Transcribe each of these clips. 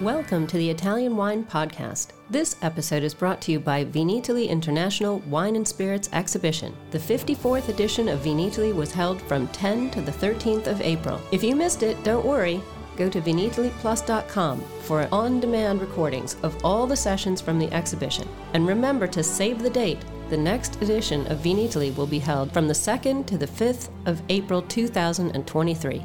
Welcome to the Italian Wine Podcast. This episode is brought to you by Vinitaly International Wine and Spirits Exhibition. The 54th edition of Vinitaly was held from 10 to the 13th of April. If you missed it, don't worry. Go to vinitalyplus.com for on demand recordings of all the sessions from the exhibition. And remember to save the date. The next edition of Vinitaly will be held from the 2nd to the 5th of April 2023.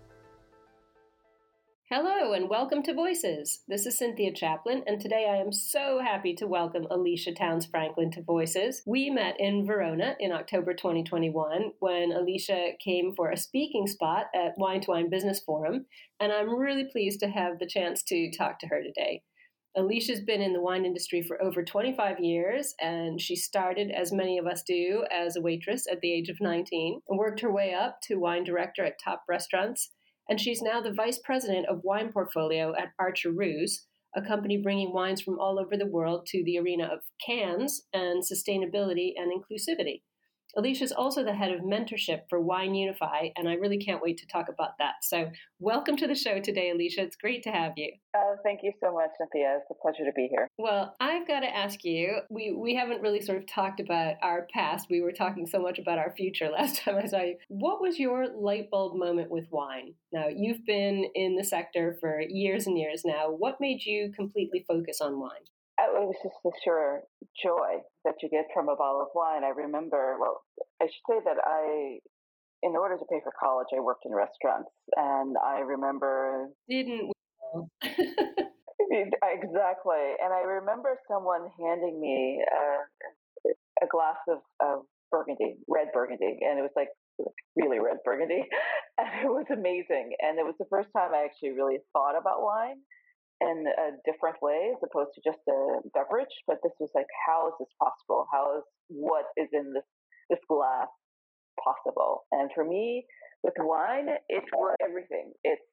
Hello and welcome to Voices. This is Cynthia Chaplin, and today I am so happy to welcome Alicia Towns Franklin to Voices. We met in Verona in October 2021 when Alicia came for a speaking spot at Wine to Wine Business Forum, and I'm really pleased to have the chance to talk to her today. Alicia's been in the wine industry for over 25 years, and she started, as many of us do, as a waitress at the age of 19 and worked her way up to wine director at top restaurants and she's now the vice president of wine portfolio at Archer Roose, a company bringing wines from all over the world to the arena of cans and sustainability and inclusivity. Alicia is also the head of mentorship for Wine Unify, and I really can't wait to talk about that. So, welcome to the show today, Alicia. It's great to have you. Uh, thank you so much, Cynthia. It's a pleasure to be here. Well, I've got to ask you we, we haven't really sort of talked about our past. We were talking so much about our future last time I saw you. What was your light bulb moment with wine? Now, you've been in the sector for years and years now. What made you completely focus on wine? It was just the sheer joy that you get from a bottle of wine. I remember, well, I should say that I, in order to pay for college, I worked in restaurants, and I remember didn't exactly, and I remember someone handing me a, a glass of, of Burgundy, red Burgundy, and it was like really red Burgundy, and it was amazing, and it was the first time I actually really thought about wine in a different way as opposed to just a beverage. But this was like, how is this possible? How is what is in this this glass possible? And for me, with wine, it was everything. It's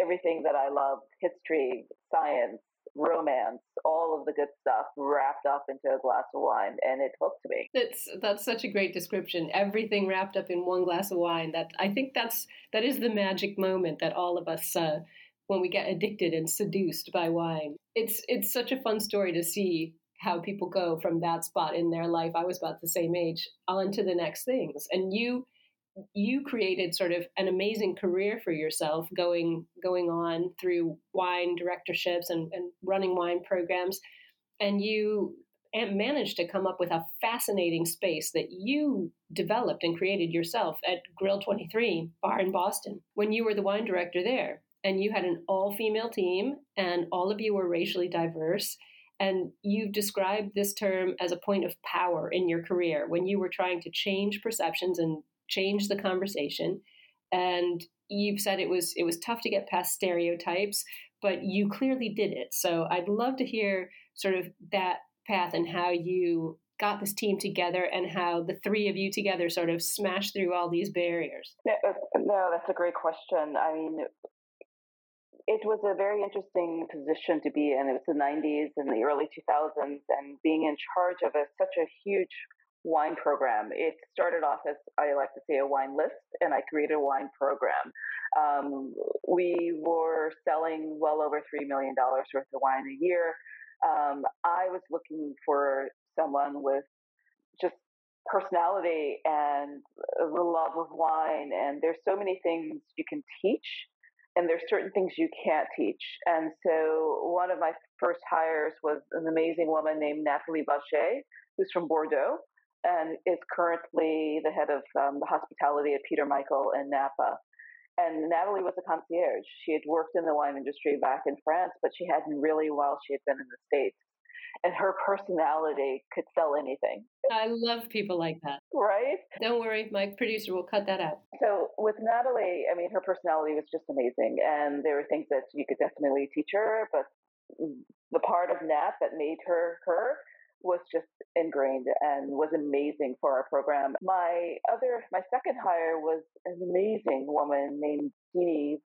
everything that I love: history, science, romance, all of the good stuff wrapped up into a glass of wine, and it hooked me. That's that's such a great description. Everything wrapped up in one glass of wine. That I think that's that is the magic moment that all of us. Uh, when we get addicted and seduced by wine. It's it's such a fun story to see how people go from that spot in their life. I was about the same age on to the next things. And you you created sort of an amazing career for yourself going going on through wine directorships and, and running wine programs and you managed to come up with a fascinating space that you developed and created yourself at grill 23 bar in boston when you were the wine director there and you had an all female team and all of you were racially diverse and you've described this term as a point of power in your career when you were trying to change perceptions and change the conversation and you've said it was it was tough to get past stereotypes but you clearly did it so i'd love to hear sort of that path and how you got this team together and how the three of you together sort of smashed through all these barriers? No, no, that's a great question. I mean, it was a very interesting position to be in. It was the 90s and the early 2000s, and being in charge of a, such a huge wine program. It started off as I like to say a wine list, and I created a wine program. Um, we were selling well over three million dollars worth of wine a year. Um, I was looking for someone with just personality and the love of wine, and there's so many things you can teach and there's certain things you can't teach. And so one of my first hires was an amazing woman named Natalie Bachet, who's from Bordeaux and is currently the head of um, the hospitality at Peter Michael in Napa. And Natalie was a concierge. She had worked in the wine industry back in France, but she hadn't really while she had been in the States. And her personality could sell anything. I love people like that. Right? Don't worry, my producer will cut that out. So with Natalie, I mean, her personality was just amazing, and there were things that you could definitely teach her, but the part of Nat that made her her was just ingrained and was amazing for our program. My other, my second hire was an amazing woman named Jeannie,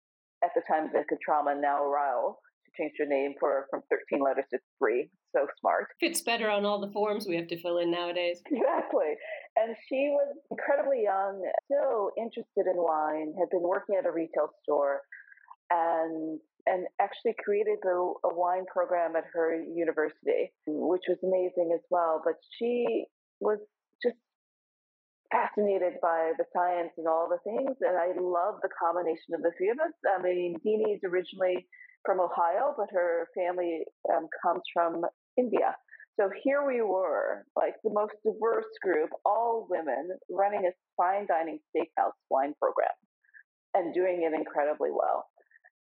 at the time Vika Trauma, now Ryle. Changed her name for from 13 letters to three. So smart. Fits better on all the forms we have to fill in nowadays. Exactly. And she was incredibly young, so interested in wine, had been working at a retail store and and actually created a, a wine program at her university, which was amazing as well. But she was just fascinated by the science and all the things, and I love the combination of the three of us. I mean, Deanie's originally from Ohio, but her family um, comes from India. So here we were, like the most diverse group, all women, running a fine dining steakhouse wine program and doing it incredibly well.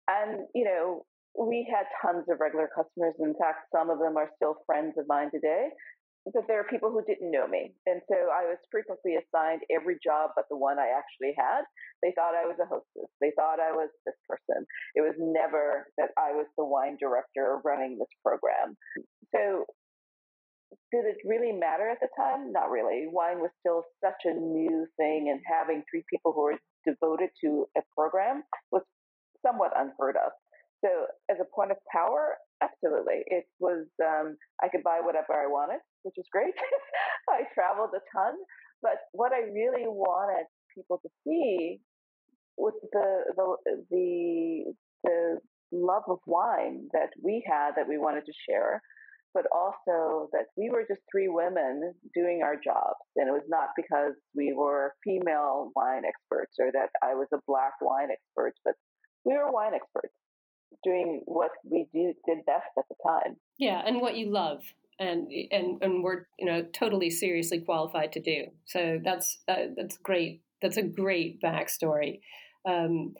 And, you know, we had tons of regular customers. In fact, some of them are still friends of mine today. But there are people who didn't know me. And so I was frequently assigned every job but the one I actually had. They thought I was a hostess. They thought I was this person. It was never that I was the wine director running this program. So did it really matter at the time? Not really. Wine was still such a new thing, and having three people who were devoted to a program was somewhat unheard of. So, as a point of power, absolutely. It was, um, I could buy whatever I wanted, which was great. I traveled a ton. But what I really wanted people to see was the, the, the, the love of wine that we had that we wanted to share, but also that we were just three women doing our jobs. And it was not because we were female wine experts or that I was a black wine expert, but we were wine experts doing what we do, did best at the time. Yeah, and what you love. And, and and we're you know totally seriously qualified to do so that's uh, that's great that's a great backstory um,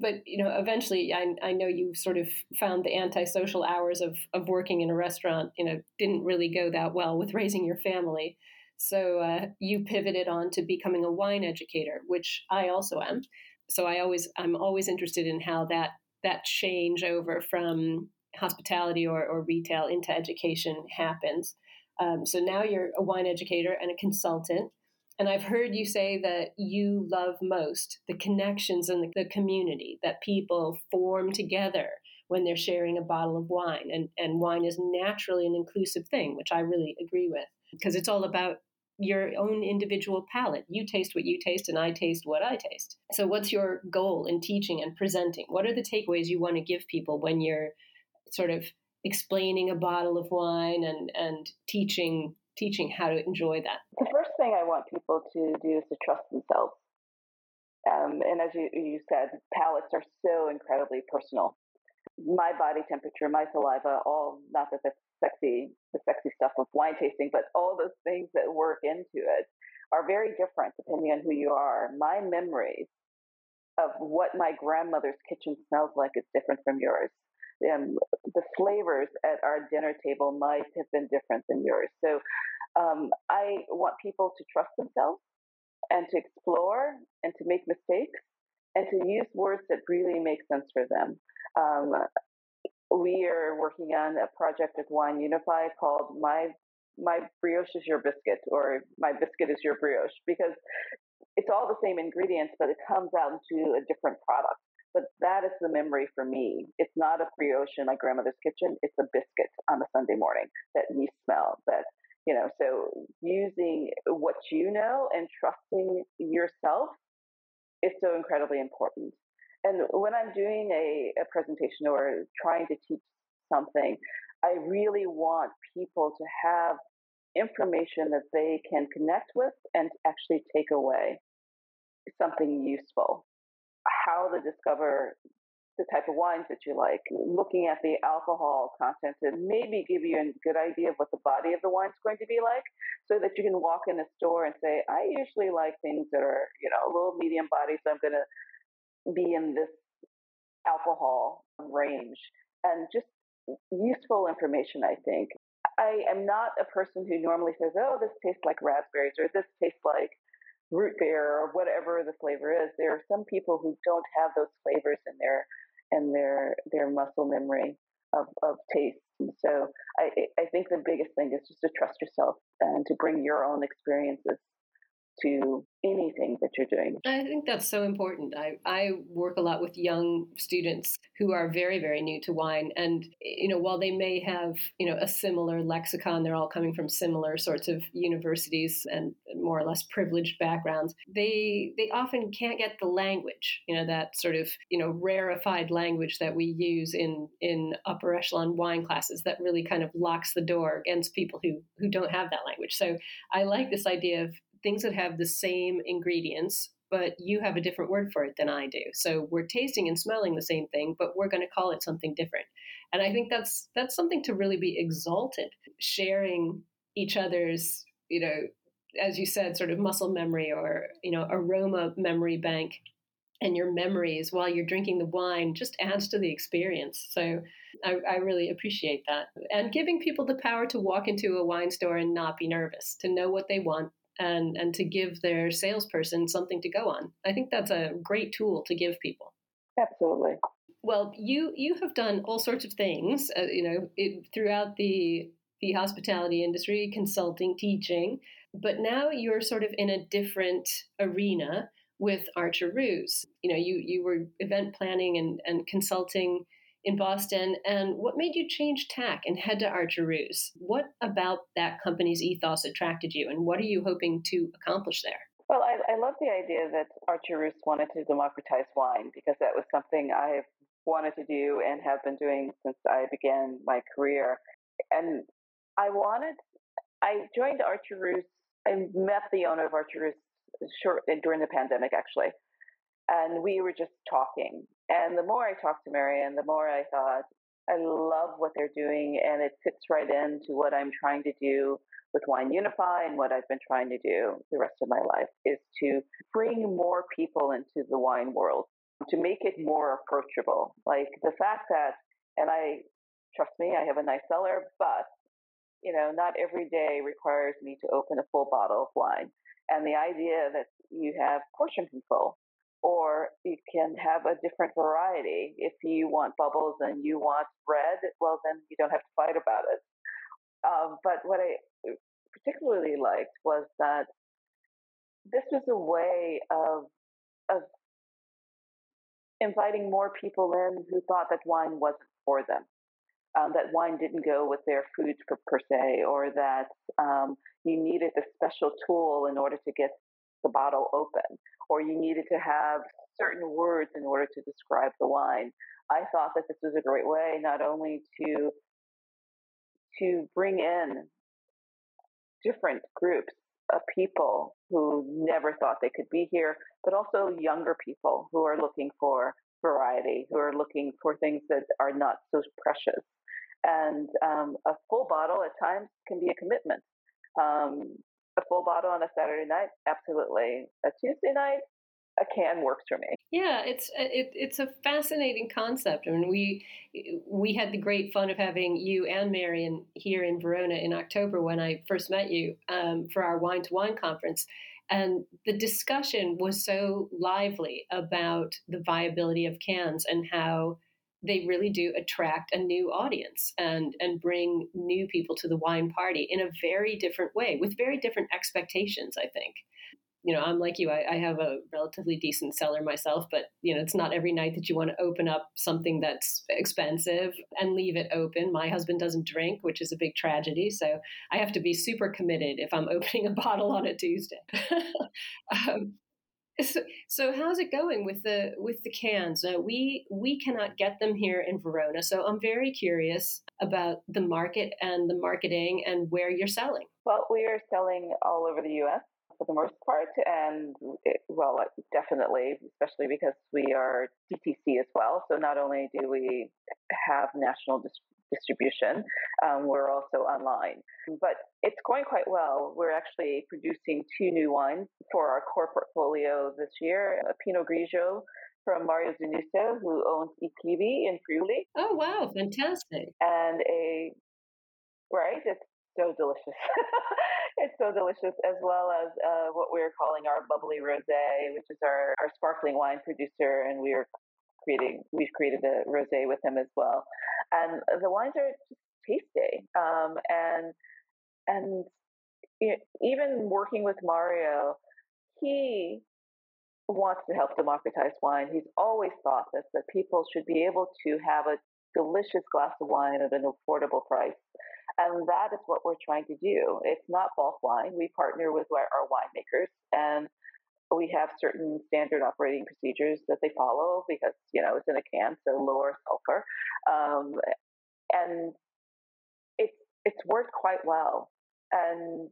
but you know eventually I, I know you sort of found the antisocial hours of, of working in a restaurant you know didn't really go that well with raising your family so uh, you pivoted on to becoming a wine educator which i also am so I always I'm always interested in how that that change over from hospitality or, or retail into education happens. Um, so now you're a wine educator and a consultant. And I've heard you say that you love most the connections and the, the community that people form together when they're sharing a bottle of wine. And, and wine is naturally an inclusive thing, which I really agree with because it's all about your own individual palate. You taste what you taste, and I taste what I taste. So, what's your goal in teaching and presenting? What are the takeaways you want to give people when you're sort of explaining a bottle of wine and, and teaching teaching how to enjoy that? The first thing I want people to do is to trust themselves. Um, and as you, you said, palates are so incredibly personal my body temperature, my saliva, all not that that's sexy, the sexy stuff of wine tasting, but all those things that work into it are very different depending on who you are. My memories of what my grandmother's kitchen smells like is different from yours. Um, the flavors at our dinner table might have been different than yours. So um, I want people to trust themselves and to explore and to make mistakes and to use words that really make sense for them. Um, we are working on a project at Wine Unify called My My Brioche is Your Biscuit or My Biscuit is Your Brioche because it's all the same ingredients, but it comes out into a different product. But that is the memory for me. It's not a brioche in my grandmother's kitchen. It's a biscuit on a Sunday morning that you smell. That you know. So using what you know and trusting yourself is so incredibly important. And when I'm doing a, a presentation or trying to teach something, I really want people to have information that they can connect with and actually take away something useful. How to discover the type of wines that you like, looking at the alcohol content to maybe give you a good idea of what the body of the wine is going to be like so that you can walk in a store and say, I usually like things that are, you know, a little medium body, so I'm going to be in this alcohol range and just useful information, I think. I am not a person who normally says, "Oh, this tastes like raspberries," or "This tastes like root beer," or whatever the flavor is. There are some people who don't have those flavors in their in their their muscle memory of, of taste. So I I think the biggest thing is just to trust yourself and to bring your own experiences to anything that you're doing. I think that's so important. I, I work a lot with young students who are very, very new to wine. And, you know, while they may have, you know, a similar lexicon, they're all coming from similar sorts of universities and more or less privileged backgrounds, they they often can't get the language, you know, that sort of, you know, rarefied language that we use in in upper echelon wine classes that really kind of locks the door against people who who don't have that language. So I like mm. this idea of things that have the same ingredients, but you have a different word for it than I do. So we're tasting and smelling the same thing, but we're going to call it something different. And I think that's that's something to really be exalted, sharing each other's, you know, as you said, sort of muscle memory or, you know, aroma memory bank and your memories while you're drinking the wine just adds to the experience. So I, I, really appreciate that. And giving people the power to walk into a wine store and not be nervous, to know what they want, and and to give their salesperson something to go on. I think that's a great tool to give people. Absolutely. Well, you you have done all sorts of things, uh, you know, it, throughout the the hospitality industry, consulting, teaching, but now you're sort of in a different arena with Archer Roose. You know, you you were event planning and and consulting in Boston. And what made you change tack and head to Archer Roose? What about that company's ethos attracted you, and what are you hoping to accomplish there? Well, I, I love the idea that Archer Roose wanted to democratize wine because that was something I've wanted to do and have been doing since I began my career. And I wanted, I joined Archer Roose. I met the owner of Archer Roose short during the pandemic, actually and we were just talking. And the more I talked to Marion, the more I thought, I love what they're doing, and it fits right into what I'm trying to do with Wine Unify and what I've been trying to do the rest of my life is to bring more people into the wine world, to make it more approachable. Like the fact that, and I trust me, I have a nice cellar, but you know, not every day requires me to open a full bottle of wine. And the idea that you have portion control or you can have a different variety. If you want bubbles and you want red, well, then you don't have to fight about it. Um, but what I particularly liked was that this was a way of of inviting more people in who thought that wine wasn't for them, um, that wine didn't go with their food per, per se, or that um, you needed a special tool in order to get the bottle open, or you needed to have certain words in order to describe the wine. I thought that this was a great way not only to to bring in different groups of people who never thought they could be here, but also younger people who are looking for variety, who are looking for things that are not so precious. And um, a full bottle at times can be a commitment. Um, a full bottle on a Saturday night, absolutely. A Tuesday night, a can works for me. Yeah, it's it, it's a fascinating concept. I mean, we we had the great fun of having you and Marion here in Verona in October when I first met you um, for our wine to wine conference, and the discussion was so lively about the viability of cans and how they really do attract a new audience and and bring new people to the wine party in a very different way with very different expectations i think. You know i'm like you I, I, have a relatively decent cellar myself but you know it's not every night that you want to open up something that's expensive and leave it open. My husband doesn't drink which is a big tragedy so i have to be super committed if i'm opening a bottle on a tuesday. Um, so, so how's it going with the with the cans? Uh, we we cannot get them here in Verona, so I'm very curious about the market and the marketing and where you're selling. Well, we are selling all over the U.S. for the most part, and it, well, definitely, especially because we are DTC as well. So not only do we have national dis- distribution. Um, we're also online, but it's going quite well. We're actually producing two new wines for our core portfolio this year: a Pinot Grigio from Mario Zanusso, who owns I Clivi in Friuli. Oh wow, fantastic! And a right, it's so delicious. it's so delicious, as well as uh, what we're calling our bubbly rosé, which is our, our sparkling wine producer, and we are creating we've created a rosé with him as well. And the wines are tasty, um, and and even working with Mario, he wants to help democratize wine. He's always thought this that people should be able to have a delicious glass of wine at an affordable price. And that is what we're trying to do. It's not bulk wine. We partner with our winemakers and we have certain standard operating procedures that they follow because, you know, it's in a can, so lower sulfur. Um, and it's, it's worked quite well. And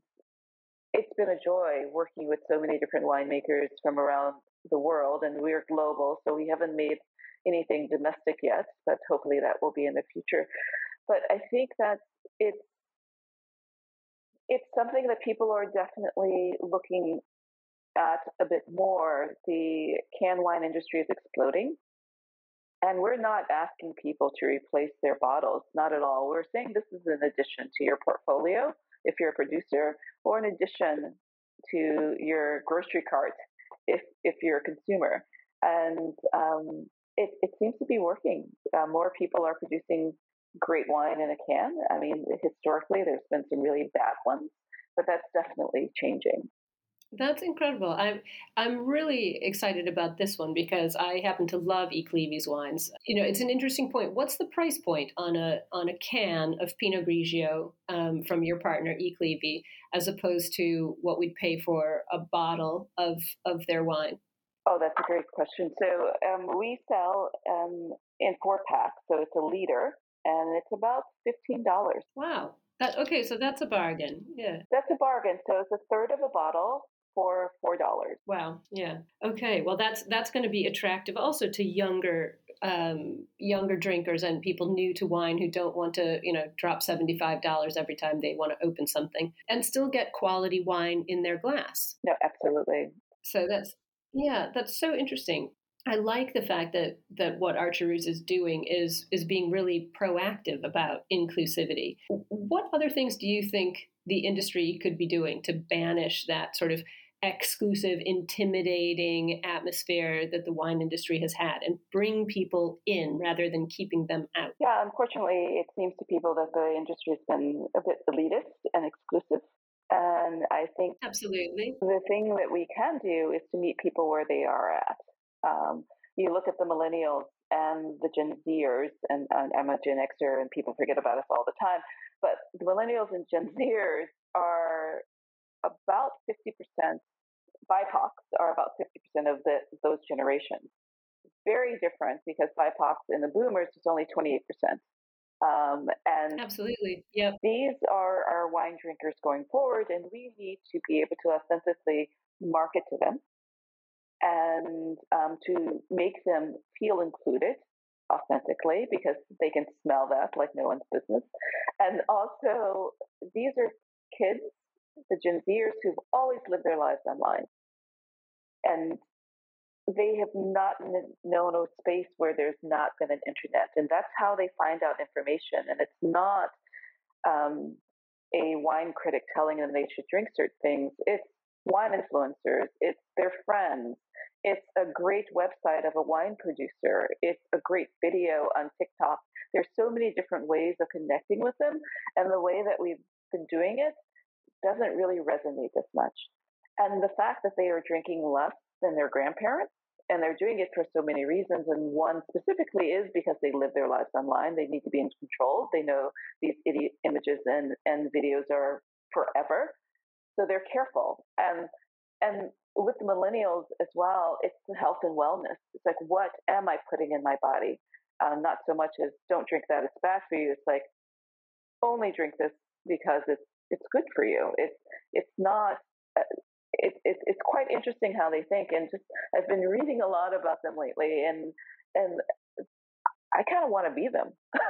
it's been a joy working with so many different winemakers from around the world, and we're global, so we haven't made anything domestic yet, but hopefully that will be in the future. But I think that it's it's something that people are definitely looking at a bit more. The can wine industry is exploding. And we're not asking people to replace their bottles, not at all. We're saying this is an addition to your portfolio if you're a producer, or an addition to your grocery cart if if you're a consumer. And um, it, it seems to be working. Uh, more people are producing great wine in a can. I mean, historically, there's been some really bad ones, but that's definitely changing. That's incredible. I'm I'm really excited about this one because I happen to love I Clivi's wines. You know, it's an interesting point. What's the price point on a on a can of Pinot Grigio um, from your partner Eclivi, as opposed to what we'd pay for a bottle of of their wine? Oh, that's a great question. So um, we sell um, in four packs, so it's a liter, and it's about fifteen dollars. Wow. That, okay, so that's a bargain. Yeah. That's a bargain. So it's a third of a bottle for four dollars. Wow. Yeah. Okay. Well, that's that's going to be attractive also to younger um, younger drinkers and people new to wine who don't want to you know drop seventy five dollars every time they want to open something and still get quality wine in their glass. No, absolutely. So that's yeah, that's so interesting. I like the fact that that what Archer Roose is doing is is being really proactive about inclusivity. What other things do you think the industry could be doing to banish that sort of exclusive, intimidating atmosphere that the wine industry has had and bring people in rather than keeping them out. Yeah, unfortunately, it seems to people that the industry has been a bit elitist and exclusive. And I think absolutely the thing that we can do is to meet people where they are at. Um, you look at the millennials and the Gen Zers, and, and I'm a Gen Xer, and people forget about us all the time. But the millennials and Gen Zers are about 50%, BIPOCs are about 50% of the, those generations. Very different because BIPOCs in the boomers is only 28%. Um, and absolutely, yeah. These are our wine drinkers going forward, and we need to be able to authentically market to them and um, to make them feel included authentically because they can smell that like no one's business. And also, these are kids the Gen Zers who've always lived their lives online. And they have not known a space where there's not been an internet. And that's how they find out information. And it's not um, a wine critic telling them they should drink certain things. It's wine influencers, it's their friends, it's a great website of a wine producer, it's a great video on TikTok. There's so many different ways of connecting with them. And the way that we've been doing it doesn't really resonate as much. And the fact that they are drinking less than their grandparents, and they're doing it for so many reasons, and one specifically is because they live their lives online. They need to be in control. They know these images and, and videos are forever. So they're careful. And and with the millennials as well, it's the health and wellness. It's like, what am I putting in my body? Um, not so much as don't drink that, it's bad for you. It's like only drink this because it's it's good for you. It's it's not. Uh, it, it, it's quite interesting how they think, and just I've been reading a lot about them lately, and and I kind of want to be them.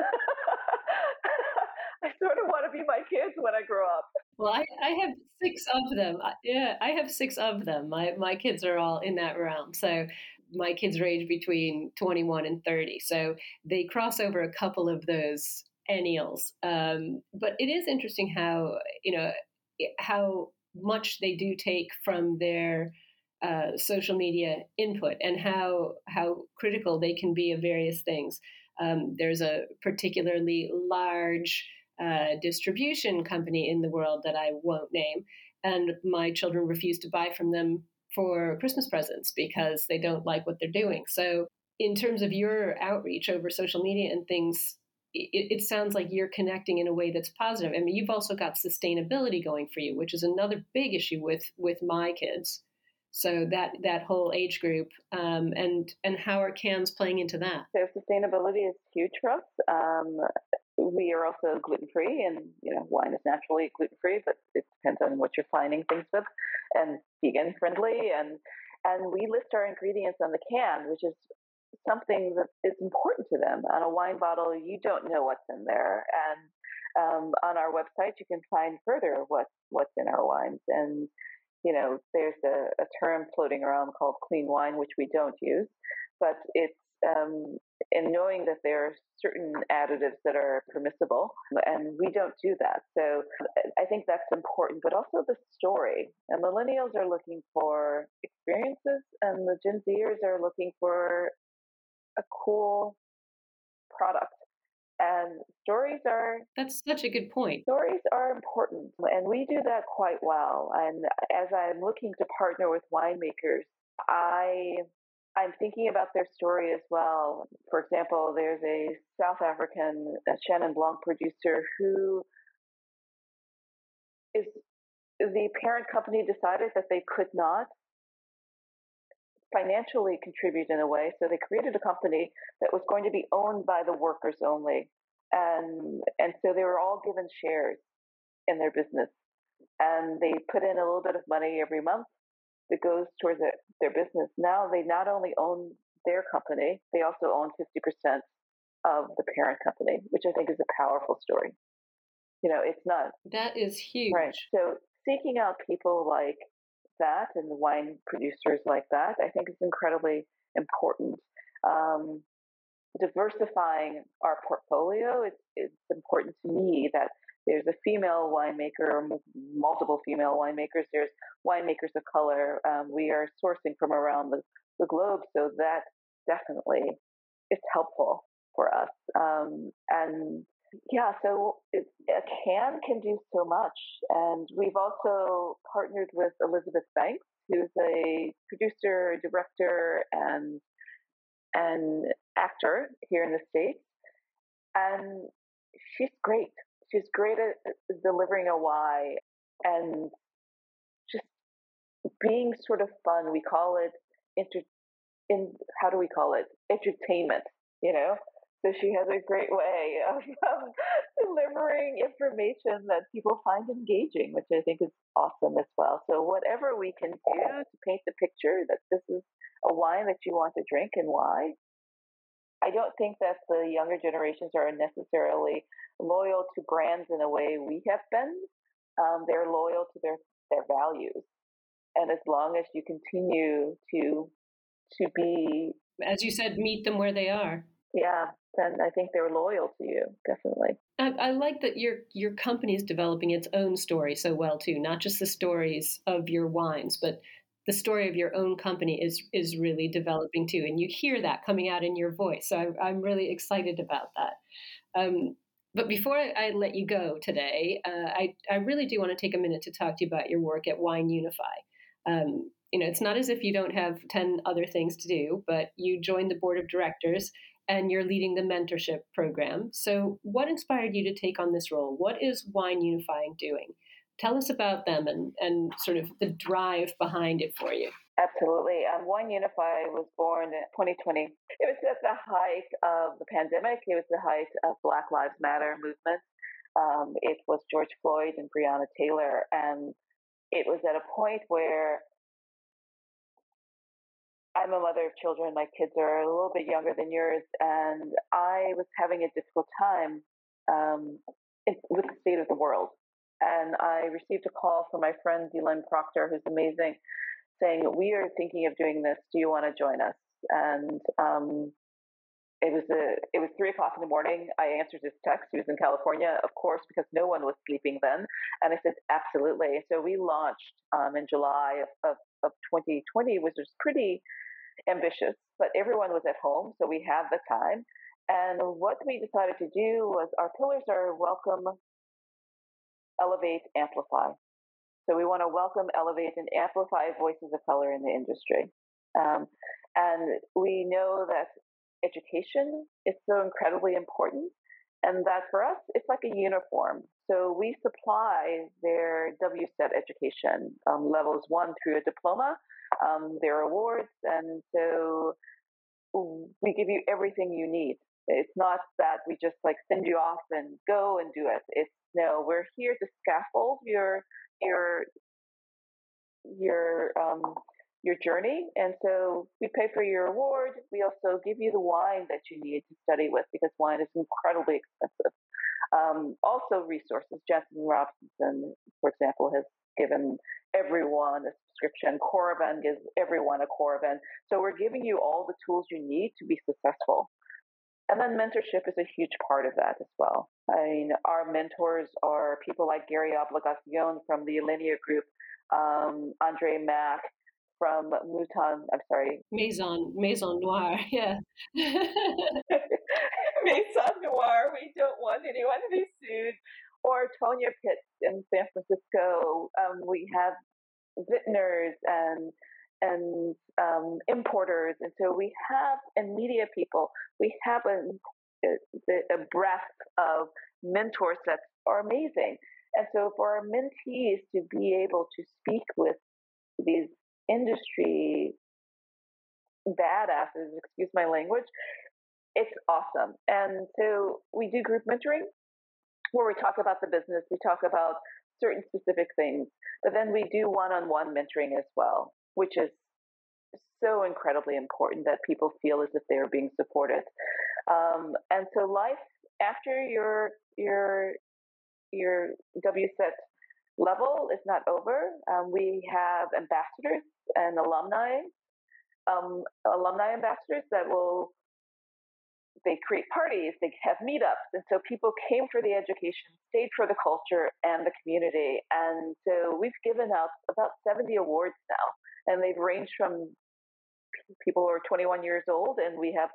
I sort of want to be my kids when I grow up. Well, I, I have six of them. Yeah, I have six of them. My my kids are all in that realm. So my kids range between 21 and 30. So they cross over a couple of those ennials. Um, but it is interesting how you know how much they do take from their uh, social media input and how how critical they can be of various things. Um, there's a particularly large uh, distribution company in the world that I won't name, and my children refuse to buy from them for Christmas presents because they don't like what they're doing. So, in terms of your outreach over social media and things, it, it, sounds like you're connecting in a way that's positive. I mean, you've also got sustainability going for you, which is another big issue with with my kids. So that that whole age group, um, and and how are cans playing into that? So sustainability is huge for us. Um, we are also gluten free, and you know, wine is naturally gluten free, but it depends on what you're finding things with, and vegan friendly, and and we list our ingredients on the can, which is something that is important to them. On a wine bottle, you don't know what's in there, and um, on our website, you can find further what what's in our wines. And you know, there's a, a term floating around called clean wine, which we don't use, but it's um, in knowing that there are certain additives that are permissible, and we don't do that. So I think that's important, but also the story. And millennials are looking for experiences, and the Gen Zers are looking for a cool product. And stories are. That's such a good point. Stories are important, and we do that quite well. And as I'm looking to partner with winemakers, I I'm thinking about their story as well. For example, there's a South African a Chenin Blanc producer who is the parent company decided that they could not financially contribute in a way. So they created a company that was going to be owned by the workers only. And, and so they were all given shares in their business. And they put in a little bit of money every month that goes towards it, their business. Now they not only own their company, they also own 50% of the parent company, which I think is a powerful story. You know, it's not. That is huge. Right. So seeking out people like that and the wine producers like that, I think is incredibly important. Um, diversifying our portfolio, it's, it's important to me that there's a female winemaker multiple female winemakers. There's winemakers of color. Um, we are sourcing from around the, the, globe, so that definitely is helpful for us. Um, and yeah, so it, a can can do so much. And we've also partnered with Elizabeth Banks, who's a producer, director, and and actor here in the States. And she's great. She's great at delivering a why and just being sort of fun. We call it inter- in how do we call it? Entertainment, you know? So she has a great way of um, delivering information that people find engaging, which I think is awesome as well. So whatever we can do to paint the picture that this is a wine that you want to drink and why. I don't think that the younger generations are necessarily loyal to brands in a way we have been. Um, they're loyal to their their values, and as long as you continue to to be, as you said, meet them where they are. Yeah, then I think they're loyal to you, definitely. I, I, like that your your company is developing its own story so well too, not just the stories of your wines, but the story of your own company is is really developing too, and you hear that coming out in your voice. So I, am really excited about that. Um, but before I let you go today, uh, I I really do want to take a minute to talk to you about your work at Wine Unify. Um, you know, it's not as if you don't have 10 other things to do, but you joined the board of directors and you're leading the mentorship program. So, what inspired you to take on this role? What is Wine Unifying doing? Tell us about them and, and sort of the drive behind it for you. Absolutely. Um, Wine Unify was born in 2020. It was at the height of the pandemic. It was the height of Black Lives Matter movement. Um, it was George Floyd and Breonna Taylor. And it was at a point where I'm a mother of children. My kids are a little bit younger than yours, and I was having a difficult time um, with the state of the world. And I received a call from my friend Dlynn Proctor, who's amazing, saying, "We are thinking of doing this. Do you want to join us?" And um, it was a it was three o'clock in the morning. I answered his text. He was in California, of course, because no one was sleeping then. And I said, absolutely. So we launched um, in July of, of, of 2020, which was pretty ambitious, but everyone was at home, so we had the time. And what we decided to do was our pillars are welcome, elevate, amplify. So we want to welcome, elevate, and amplify voices of color in the industry. Um, and we know that education is so incredibly important. And that for us, it's like a uniform. So we supply their WSET education um, levels one through a diploma, um, their awards. And so we give you everything you need. It's not that we just like send you off and go and do it. It's no, we're here to scaffold your your your um, your journey. And so we pay for your award. We also give you the wine that you need to study with because wine is incredibly expensive. Um, also, resources. Jancis Robinson, for example, has given everyone a subscription. Coravin gives everyone a Coravin. So we're giving you all the tools you need to be successful. And then mentorship is a huge part of that as well. I mean, our mentors are people like Gary Obligacion from the Alinea Group, um, Andre Mack, from Mouton. I'm sorry, Maison Maison Noire. Yeah, Maison Noire. We don't want anyone to be sued. Or Tonya Pitts in San Francisco. Um, we have vintners and and um, importers, and so we have and media people. We have a, a, a breadth of mentors that are amazing. And so for our mentees to be able to speak with these industry badasses, excuse my language, it's awesome. And so we do group mentoring where we talk about the business, we talk about certain specific things, but then we do one on one mentoring as well, which is so incredibly important that people feel as if they are being supported. Um, and so life after your your your WSET level is not over. Um, we have ambassadors and alumni, um, alumni ambassadors that will they create parties, they have meetups, and so people came for the education, stayed for the culture and the community, and so we've given out about 70 awards now, and they've ranged from people who are 21 years old, and we have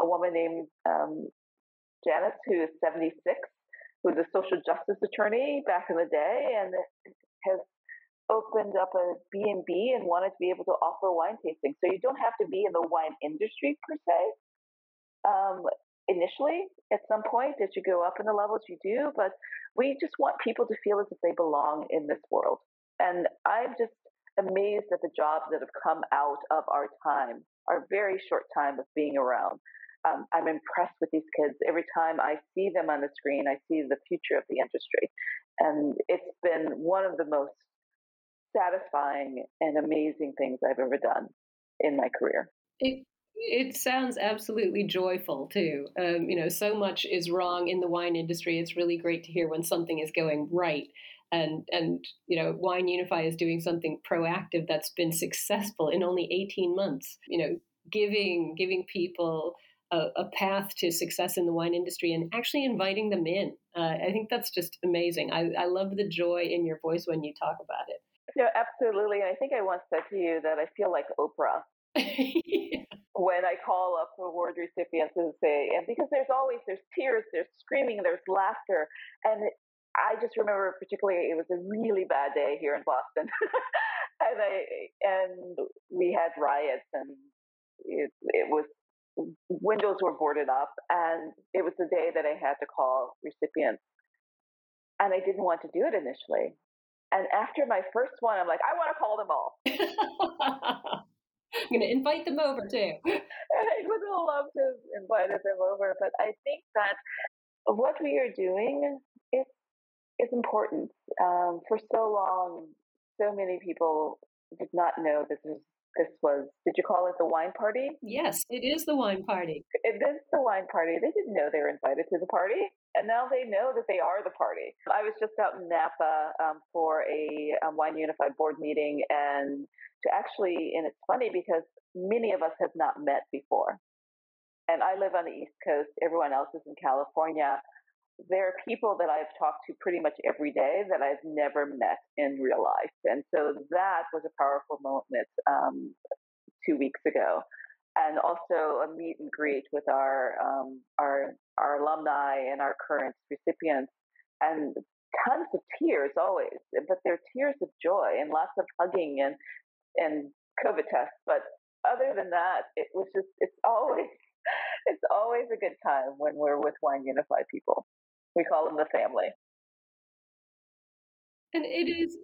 a woman named um, Janice who is 76, who's a social justice attorney back in the day, and has opened up a B&B and wanted to be able to offer wine tasting. So you don't have to be in the wine industry per se. Um, initially, at some point, as you go up in the levels, you do, but we just want people to feel as if they belong in this world. And I'm just amazed at the jobs that have come out of our time, our very short time of being around. Um, I'm impressed with these kids. Every time I see them on the screen, I see the future of the industry. And it's been one of the most satisfying and amazing things I've ever done in my career. It it sounds absolutely joyful too. Um, you know, so much is wrong in the wine industry. It's really great to hear when something is going right, and and you know, Wine Unify is doing something proactive that's been successful in only eighteen months. You know, giving giving people a, a, path to success in the wine industry and actually inviting them in. Uh, I think that's just amazing. I, I love the joy in your voice when you talk about it. Yeah, absolutely. And I think I once said to you that I feel like Oprah. yeah. When I call up award recipients and say, and because there's always there's tears, there's screaming, there's laughter, and I just remember particularly it was a really bad day here in Boston, and I and we had riots and it, it was windows were boarded up, and it was the day that I had to call recipients, and I didn't want to do it initially, and after my first one, I'm like, I want to call them all. I'm going to invite them over too. I would love to invite them over, but I think that what we are doing is is important. Um, for so long, so many people did not know this this was did you call it the wine party yes it is the wine party it is the wine party they didn't know they were invited to the party and now they know that they are the party. I was just out in Napa um, for a um, Wine Unified board meeting, and to actually, and it's funny because many of us have not met before. and I live on the East Coast. Everyone else is in California. There are people that I've talked to pretty much every day that I've never met in real life, and so that was a powerful moment um, two weeks ago. And also a meet and greet with our um, our our alumni and our current recipients, and tons of tears always, but they're tears of joy and lots of hugging and and COVID tests. But other than that, it was just it's always it's always a good time when we're with Wine Unified people. We call them the family. And it is,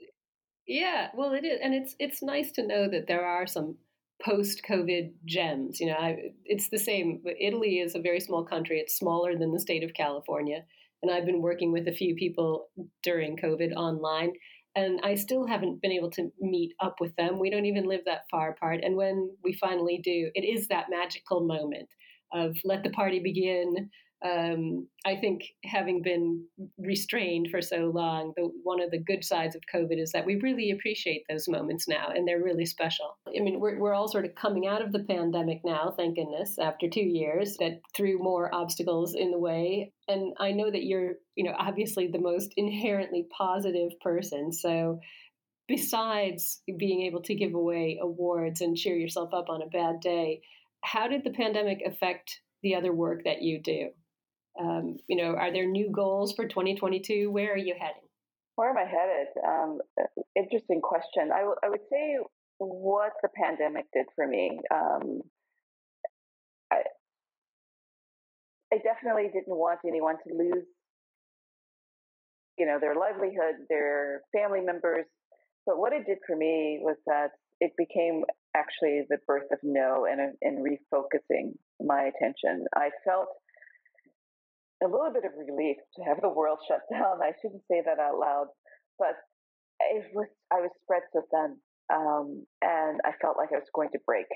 yeah. Well, it is, and it's it's nice to know that there are some post-COVID gems. You know, I, it's the same. Italy is a very small country. It's smaller than the state of California, and I've been working with a few people during COVID online, and I still haven't been able to meet up with them. We don't even live that far apart, and when we finally do, it is that magical moment of let the party begin. Um, I think having been restrained for so long, the, one of the good sides of COVID is that we really appreciate those moments now, and they're really special. I mean, we're, we're all sort of coming out of the pandemic now, thank goodness, after two years that threw more obstacles in the way. And I know that you're, you know, obviously the most inherently positive person. So besides being able to give away awards and cheer yourself up on a bad day, how did the pandemic affect the other work that you do? Um, you know, are there new goals for 2022? Where are you heading? Where am I headed? Um, interesting question. I, w- I would say what the pandemic did for me. Um, I, I definitely didn't want anyone to lose, you know, their livelihood, their family members. But what it did for me was that it became actually the birth of no and, and refocusing my attention. I felt a little bit of relief to have the world shut down. I shouldn't say that out loud, but it was I was spread so thin, um, and I felt like I was going to break.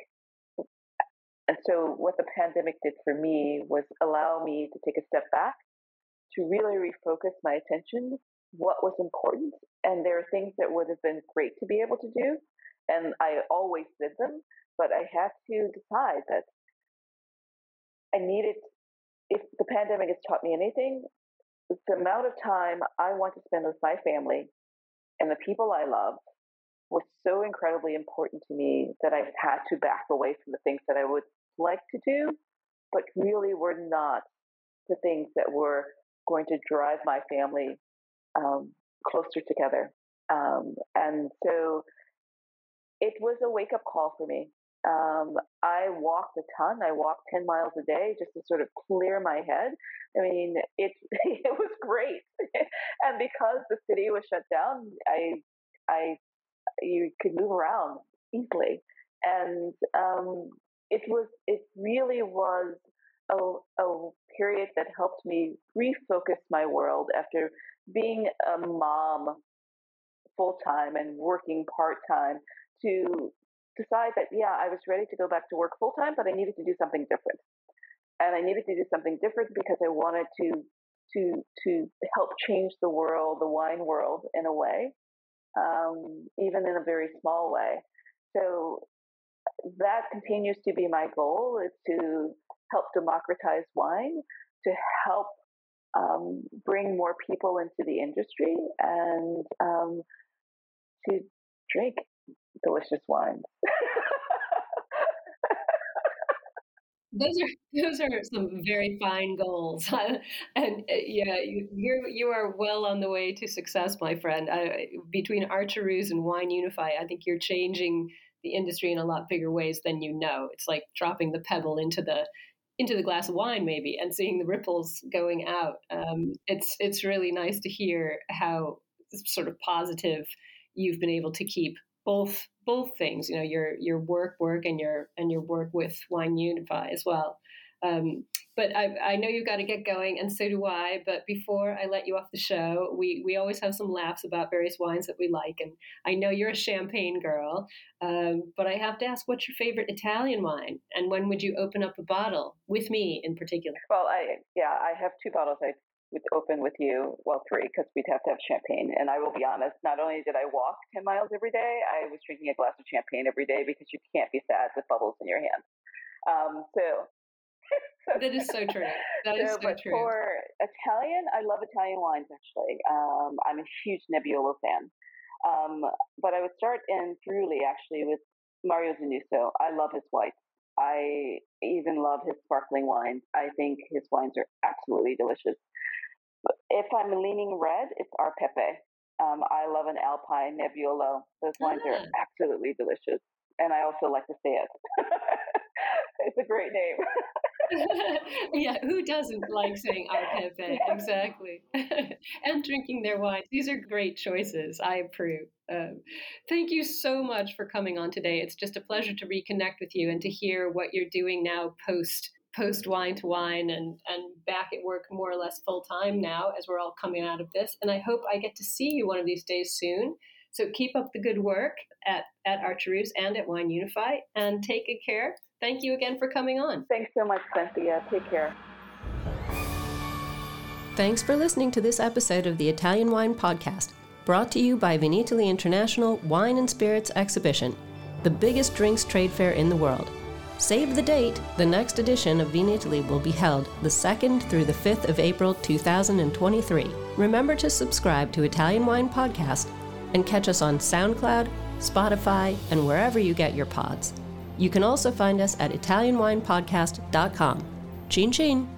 And so, what the pandemic did for me was allow me to take a step back, to really refocus my attention, what was important, and there are things that would have been great to be able to do, and I always did them, but I had to decide that I needed, if the pandemic has taught me anything, the amount of time I want to spend with my family and the people I love was so incredibly important to me that I had to back away from the things that I would like to do, but really were not the things that were going to drive my family um, closer together. Um, and so it was a wake up call for me. Um, I walked a ton. I walked 10 miles a day just to sort of clear my head. I mean, it, it was great. and because the city was shut down, I, I, you could move around easily. And, um, it was, it really was a, a period that helped me refocus my world after being a mom full time and working part time to decide that, yeah, I was ready to go back to work full time, but I needed to do something different. And I needed to do something different because I wanted to to to help change the world, the wine world, in a way, um, even in a very small way. So that continues to be my goal: is to help democratize wine, to help um, bring more people into the industry, and um, to drink delicious wines. those are those are some very fine goals, and uh, yeah, you you are well on the way to success, my friend. Between Archer Roose and Wine Unify, I think you're changing the industry in a lot bigger ways than you know. It's like dropping the pebble into the into the glass of wine, maybe, and seeing the ripples going out. Um, it's it's really nice to hear how sort of positive you've been able to keep both both things. You know, your your work work and your and your work with Wine Unify as well. Um, but I, I know you've got to get going, and so do I. But before I let you off the show, we, we always have some laughs about various wines that we like. And I know you're a champagne girl, um, but I have to ask, what's your favorite Italian wine? And when would you open up a bottle with me in particular? Well, I yeah, I have two bottles I would open with you, well, three, because we'd have to have champagne. And I will be honest, not only did I walk 10 miles every day, I was drinking a glass of champagne every day because you can't be sad with bubbles in your hand. Um, so that is so true. That is so, but true. For Italian, I love Italian wines actually. Um, I'm a huge Nebbiolo fan. Um, but I would start in Friuli actually with Mario Zanusso. I love his whites. I even love his sparkling wines. I think his wines are absolutely delicious. If I'm leaning red, it's ArPePe. Um, I love an Alpine Nebbiolo. Those wines ah. are absolutely delicious. And I also like to say it. it's a great name. yeah, who doesn't like saying ArPePe? Exactly. and drinking their wine. These are great choices. I approve. Um, thank you so much for coming on today. It's just a pleasure to reconnect with you and to hear what you're doing now post post wine to wine and and back at work more or less full time now as we're all coming out of this. And I hope I get to see you one of these days soon. So keep up the good work at at Archer Roose and at Wine Unify, and take good care. Thank you again for coming on. Thanks so much, Cynthia. Take care. Thanks for listening to this episode of the Italian Wine Podcast brought to you by Vinitaly International Wine and Spirits Exhibition, the biggest drinks trade fair in the world. Save the date, the next edition of Vinitaly will be held the 2nd through the 5th of April 2023. Remember to subscribe to Italian Wine Podcast and catch us on SoundCloud, Spotify, and wherever you get your pods. You can also find us at ItalianWinePodcast.com. Chin chin!